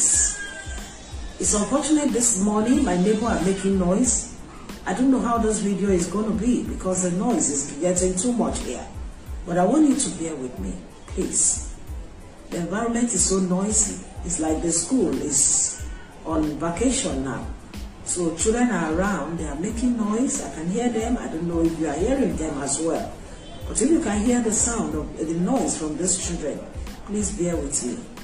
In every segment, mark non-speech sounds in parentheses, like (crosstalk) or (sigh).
please. It's unfortunate this morning my neighbor are making noise. I don't know how this video is going to be because the noise is getting too much here. But I want you to bear with me, please. The environment is so noisy. It's like the school is on vacation now. So children are around, they are making noise. I can hear them. I don't know if you are hearing them as well. But if you can hear the sound of the noise from these children, please bear with me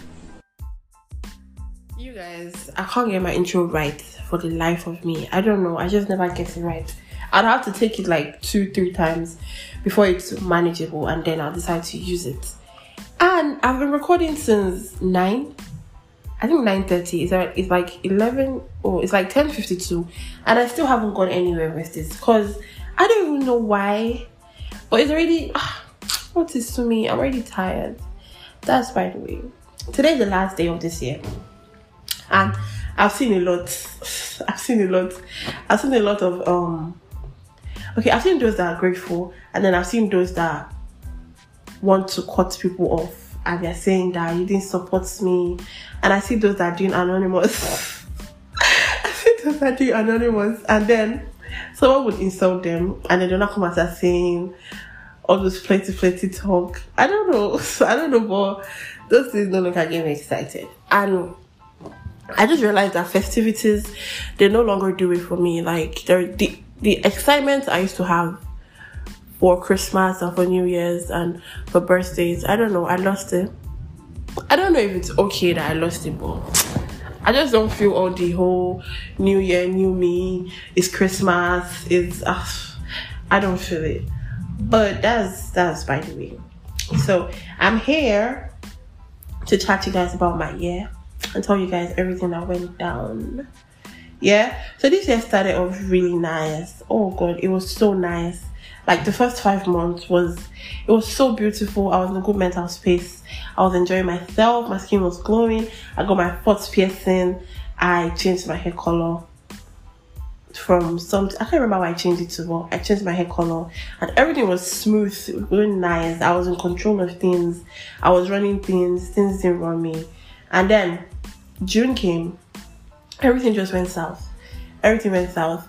guys, I can't get my intro right for the life of me. I don't know. I just never get it right. I'd have to take it like two, three times before it's manageable, and then I'll decide to use it. And I've been recording since nine. I think nine thirty. It's like it's like eleven or it's like ten fifty two, and I still haven't gone anywhere with this because I don't even know why. But it's already ah, what is to me? I'm already tired. That's by the way. Today's the last day of this year and I've seen a lot. (laughs) I've seen a lot. I've seen a lot of um. Okay, I've seen those that are grateful, and then I've seen those that want to cut people off, and they're saying that you didn't support me, and I see those that are doing anonymous. (laughs) I see those that are doing anonymous, and then someone would insult them, and then they're not come out as saying all those plenty, plenty talk. I don't know. (laughs) I don't know, but those things no longer get me excited, and I just realized that festivities they no longer do it for me. Like the the excitement I used to have for Christmas and for New Year's and for birthdays. I don't know. I lost it. I don't know if it's okay that I lost it, but I just don't feel all the whole New Year, New Me. It's Christmas. It's uh, I don't feel it. But that's that's by the way. So I'm here to chat to you guys about my year and tell you guys everything that went down. Yeah, so this year started off really nice. Oh god, it was so nice. Like the first five months was it was so beautiful. I was in a good mental space. I was enjoying myself. My skin was glowing. I got my foot piercing. I changed my hair color from some I can't remember why I changed it to but I changed my hair color and everything was smooth, really nice. I was in control of things. I was running things, things didn't run me. And then June came, everything just went south. Everything went south.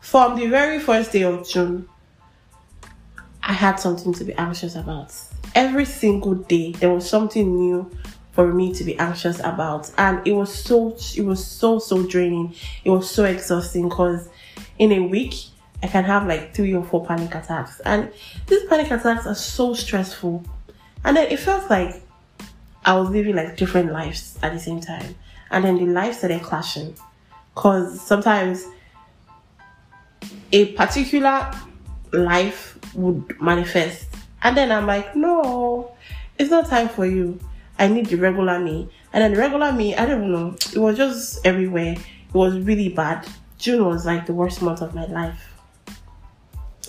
From the very first day of June, I had something to be anxious about. Every single day, there was something new for me to be anxious about, and it was so it was so so draining. It was so exhausting because in a week I can have like three or four panic attacks, and these panic attacks are so stressful. And then it felt like I was living like different lives at the same time. And then the lives started clashing. Because sometimes a particular life would manifest. And then I'm like, no, it's not time for you. I need the regular me. And then the regular me, I don't know, it was just everywhere. It was really bad. June was like the worst month of my life.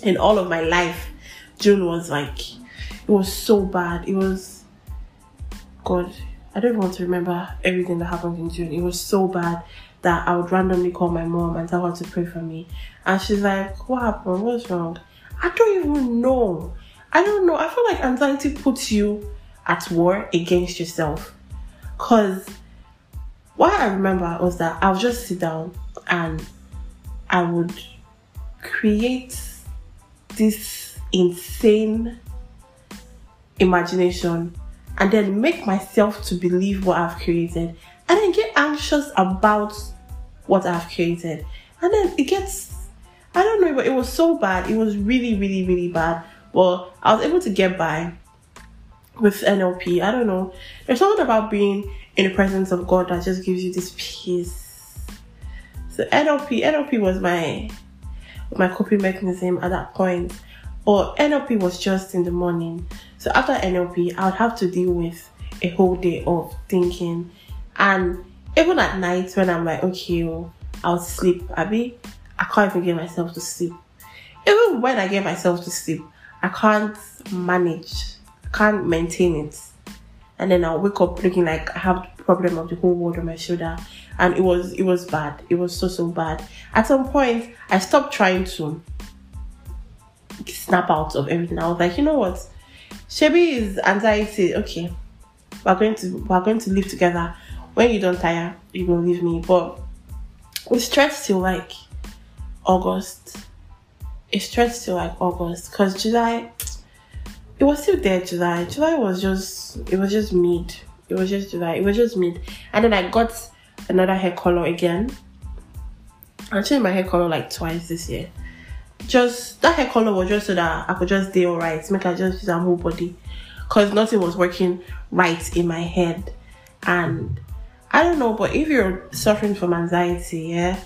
In all of my life, June was like, it was so bad. It was God, I don't want to remember everything that happened in June. It was so bad that I would randomly call my mom and tell her to pray for me. And she's like, What happened? What's wrong? I don't even know. I don't know. I feel like anxiety puts you at war against yourself. Because what I remember was that I would just sit down and I would create this insane imagination and then make myself to believe what I've created and then get anxious about what I've created. And then it gets, I don't know, but it was so bad. It was really, really, really bad. Well, I was able to get by with NLP. I don't know. There's something about being in the presence of God that just gives you this peace. So NLP, NLP was my my coping mechanism at that point. Or NLP was just in the morning. So after NLP, I would have to deal with a whole day of thinking. And even at night when I'm like, okay, well, I'll sleep, Abby, I can't even get myself to sleep. Even when I get myself to sleep, I can't manage, I can't maintain it. And then I'll wake up looking like I have the problem of the whole world on my shoulder. And it was it was bad. It was so so bad. At some point I stopped trying to snap out of everything. I was like, you know what? Shebi is anxiety. Okay, we're going to we're going to live together. when you don't tire, you will leave me. But we stretched till like August. It stretched till like August because July, it was still there. July, July was just it was just mid. It was just July. It was just mid, and then I got another hair color again. I changed my hair color like twice this year. Just that hair color was just so that I could just do alright, make I just use my whole body, cause nothing was working right in my head, and I don't know. But if you're suffering from anxiety, yeah,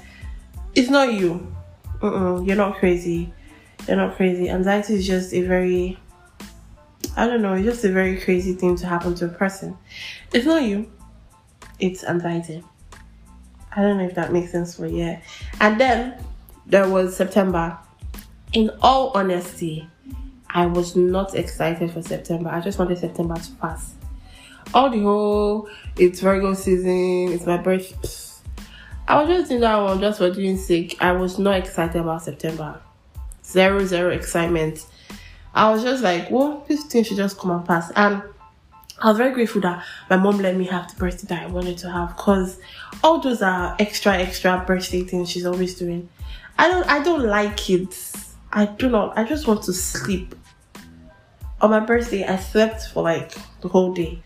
it's not you. Uh-uh, you're not crazy. You're not crazy. Anxiety is just a very I don't know, it's just a very crazy thing to happen to a person. It's not you, it's anxiety. I don't know if that makes sense for you. And then there was September. In all honesty, I was not excited for September. I just wanted September to pass. All the whole it's Virgo season, it's my birthday. I was just doing that one just for doing sake. I was not excited about September. Zero, zero excitement. I was just like, well, this thing should just come and pass. And I was very grateful that my mom let me have the birthday that I wanted to have because all those are extra, extra birthday things she's always doing. I don't I don't like it. I do not I just want to sleep. On my birthday I slept for like the whole day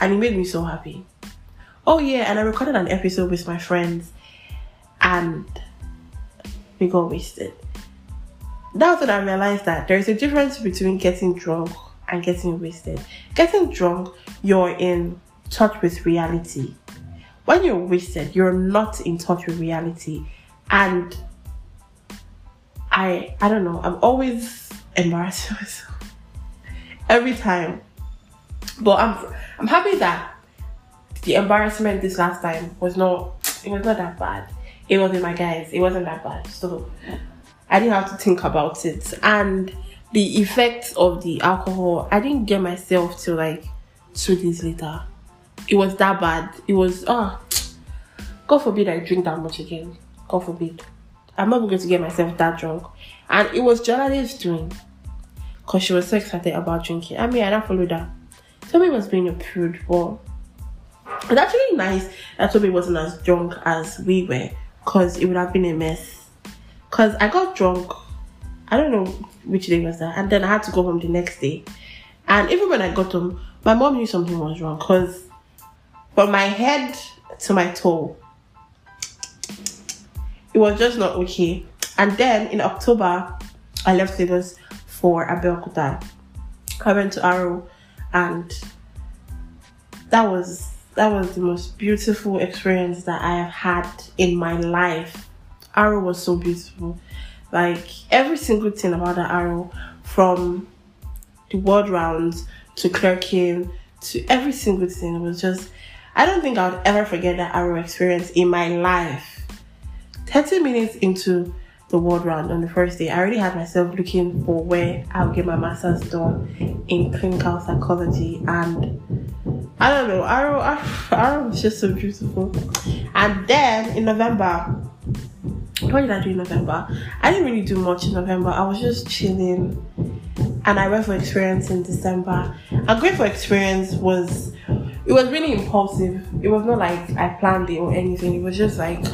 and it made me so happy. Oh yeah, and I recorded an episode with my friends and we got wasted. That's when I realized that there's a difference between getting drunk and getting wasted. Getting drunk, you're in touch with reality. When you're wasted, you're not in touch with reality. And I I don't know, I'm always embarrassed (laughs) myself. Every time. But I'm I'm happy that the embarrassment this last time was not it was not that bad. It wasn't my guys, it wasn't that bad. So I didn't have to think about it. And the effects of the alcohol, I didn't get myself till like two days later. It was that bad. It was ah oh, God forbid I drink that much again. God forbid. I'm not going to get myself that drunk. And it was Jonathan's doing. Because she was so excited about drinking. I mean, I don't follow that. Toby was being a prude, but it's actually nice that Toby wasn't as drunk as we were. Because it would have been a mess. Because I got drunk. I don't know which day was that. And then I had to go home the next day. And even when I got home, my mom knew something was wrong. Because from my head to my toe, it was just not okay. And then in October, I left Lagos for Abeokuta. I went to Aro, and that was that was the most beautiful experience that I have had in my life. Aro was so beautiful. Like every single thing about the Aro, from the ward rounds to clerking to every single thing was just I don't think I would ever forget that Aro experience in my life. 30 minutes into the ward round on the first day, I already had myself looking for where I'll get my master's done in clinical psychology. And I don't know, Aro, (laughs) Aro was just so beautiful. And then in November, what did I do in November? I didn't really do much in November. I was just chilling. And I went for experience in December. A great for experience was it was really impulsive. It was not like I planned it or anything. It was just like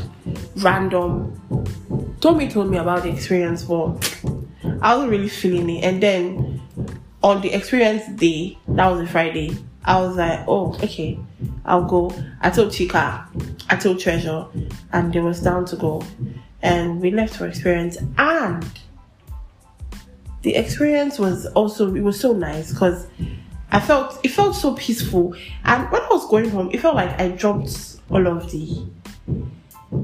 random. Tommy told me about the experience, but I wasn't really feeling it. And then on the experience day, that was a Friday, I was like, oh, okay, I'll go. I told Chica, I told Treasure, and they was down to go. And we left for experience. And the experience was also, it was so nice because I felt it felt so peaceful. And when I was going home, it felt like I dropped all of the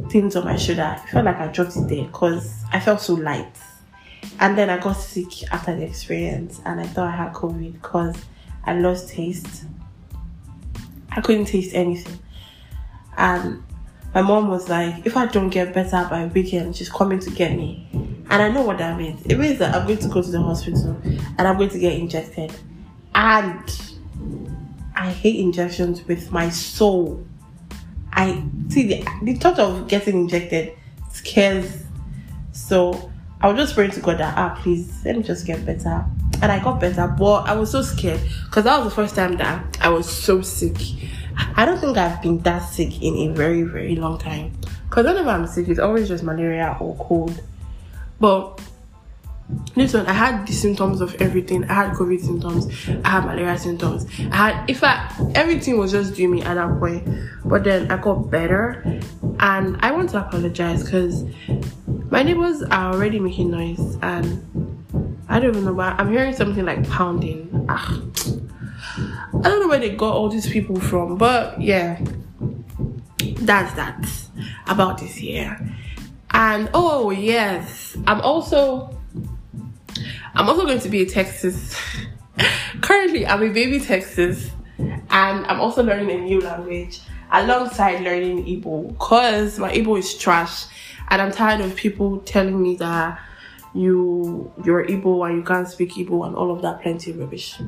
things on my shoulder. It felt like I dropped it there because I felt so light. And then I got sick after the experience, and I thought I had COVID because I lost taste. I couldn't taste anything. And my mom was like, if I don't get better by weekend, she's coming to get me. And I know what that means. It means that I'm going to go to the hospital and I'm going to get injected and I hate injections with my soul. I see the, the thought of getting injected scares. So I was just praying to God that ah please let me just get better. And I got better, but I was so scared because that was the first time that I was so sick. I don't think I've been that sick in a very, very long time. Because whenever I'm sick, it's always just malaria or cold. But this one, I had the symptoms of everything. I had COVID symptoms. I had malaria symptoms. I had, if I, everything was just doing me at that point. But then I got better, and I want to apologize because my neighbors are already making noise, and I don't even know why. I'm hearing something like pounding. Ah. I don't know where they got all these people from, but yeah, that's that about this year. And oh yes, I'm also I'm also going to be a Texas. (laughs) Currently, I'm a baby Texas, and I'm also learning a new language alongside learning Igbo because my Igbo is trash, and I'm tired of people telling me that you you're Igbo and you can't speak Igbo and all of that plenty of rubbish.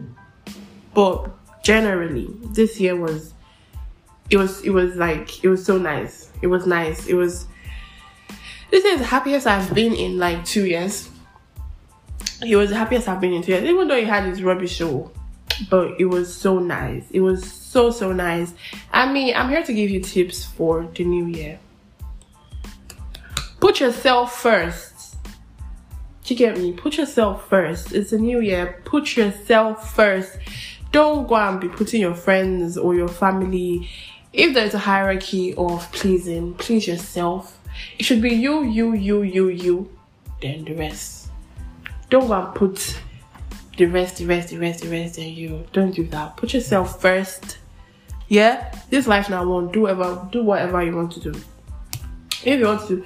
But generally, this year was it was it was like it was so nice. It was nice. It was this is the happiest I've been in like two years he was the happiest I've been in two years, even though he had his rubbish show. But it was so nice. It was so so nice. I mean, I'm here to give you tips for the new year. Put yourself first. Do you get me? Put yourself first. It's a new year. Put yourself first. Don't go and be putting your friends or your family. If there's a hierarchy of pleasing, please yourself. It should be you, you, you, you, you, then the rest don't and put the rest, the rest, the rest, the rest in you. Don't do that. Put yourself first. Yeah, this life now won't do whatever do whatever you want to do. If you want to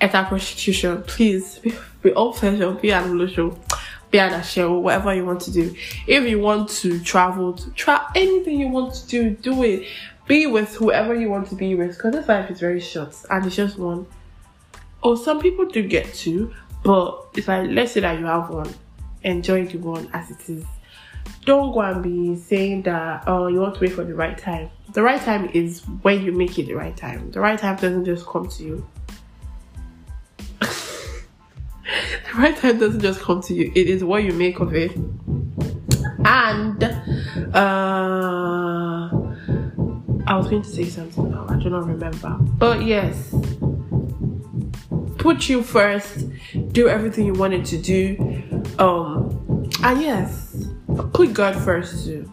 enter prostitution, please (laughs) be, be fashioned, be an illusion, be an asheo, whatever you want to do. If you want to travel, to try anything you want to do, do it. Be with whoever you want to be with, because this life is very short and it's just one. Oh, some people do get two, but if I let's say that you have one, enjoy the one as it is. Don't go and be saying that oh you want to wait for the right time. The right time is when you make it the right time. The right time doesn't just come to you. (laughs) the right time doesn't just come to you. It is what you make of it. And uh I was going to say something now. I do not remember. But yes, put you first, do everything you wanted to do. Um, and yes, put God first too.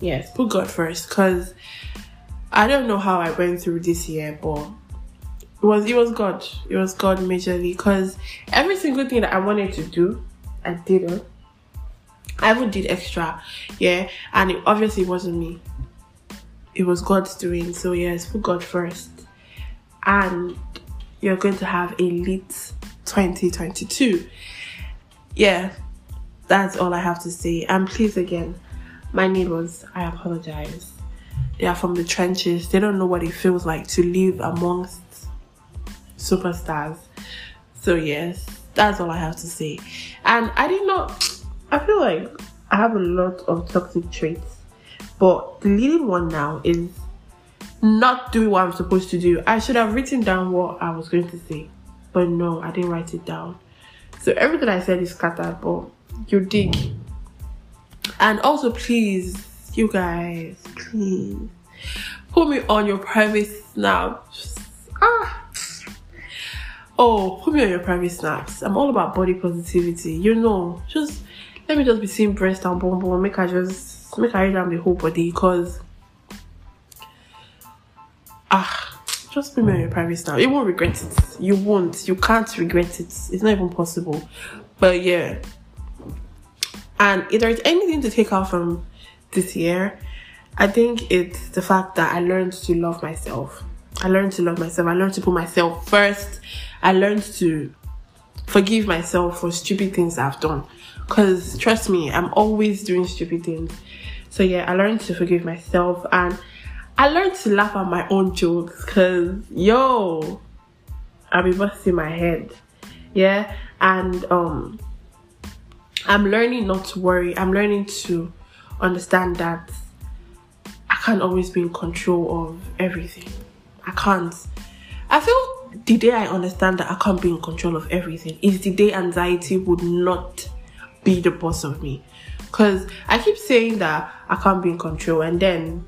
Yes, put God first because I don't know how I went through this year, but it was it was God. It was God majorly because every single thing that I wanted to do, I didn't. I even did extra, yeah, and it obviously wasn't me. It was God's doing. So yes, put God first, and you're going to have a lit 2022. Yeah, that's all I have to say. And please, again, my neighbors, I apologize. They are from the trenches, they don't know what it feels like to live amongst superstars. So, yes, that's all I have to say. And I did not, I feel like I have a lot of toxic traits, but the leading one now is not doing what I'm supposed to do. I should have written down what I was going to say, but no, I didn't write it down. So everything I said is scattered, but you dig. And also, please, you guys, please put me on your private snaps. Ah. Oh, put me on your private snaps. I'm all about body positivity. You know, just let me just be seeing breast and bum bum. Make I just make I down the whole body because ah, just be your private style. You won't regret it. You won't. You can't regret it. It's not even possible. But yeah. And if there's anything to take out from this year, I think it's the fact that I learned to love myself. I learned to love myself. I learned to put myself first. I learned to forgive myself for stupid things I've done. Because trust me, I'm always doing stupid things. So yeah, I learned to forgive myself and I learned to laugh at my own jokes because, yo, be busting my head. Yeah. And um, I'm learning not to worry. I'm learning to understand that I can't always be in control of everything. I can't. I feel the day I understand that I can't be in control of everything is the day anxiety would not be the boss of me. Because I keep saying that I can't be in control, and then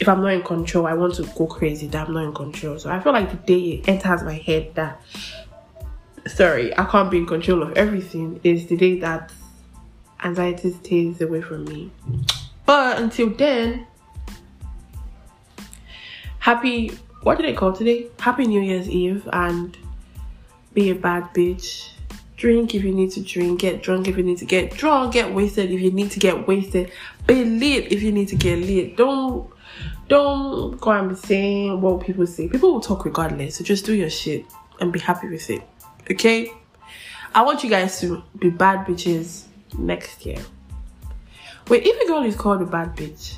if I'm not in control, I want to go crazy that I'm not in control. So I feel like the day it enters my head that sorry, I can't be in control of everything is the day that anxiety stays away from me. But until then, happy what did they call today? Happy New Year's Eve and be a bad bitch. Drink if you need to drink, get drunk if you need to get drunk, get wasted if you need to get wasted, be lit if you need to get lit. Don't don't go and be saying what people say. People will talk regardless, so just do your shit and be happy with it. Okay? I want you guys to be bad bitches next year. Wait, if a girl is called a bad bitch,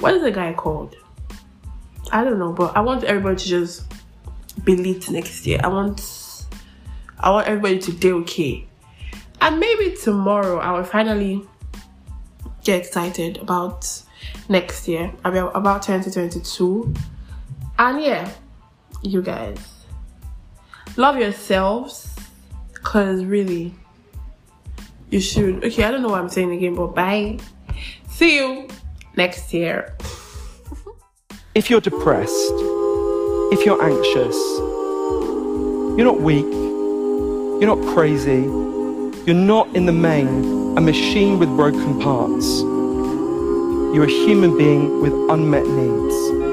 what is a guy called? I don't know, but I want everybody to just be lit next year. I want I want everybody to do okay. And maybe tomorrow I will finally get excited about next year, about about 2022. And yeah, you guys love yourselves because really you should. Okay, I don't know what I'm saying again, but bye. See you next year. if you're depressed, if you're anxious, you're not weak, you're not crazy, you're not in the main a machine with broken parts. You're a human being with unmet needs.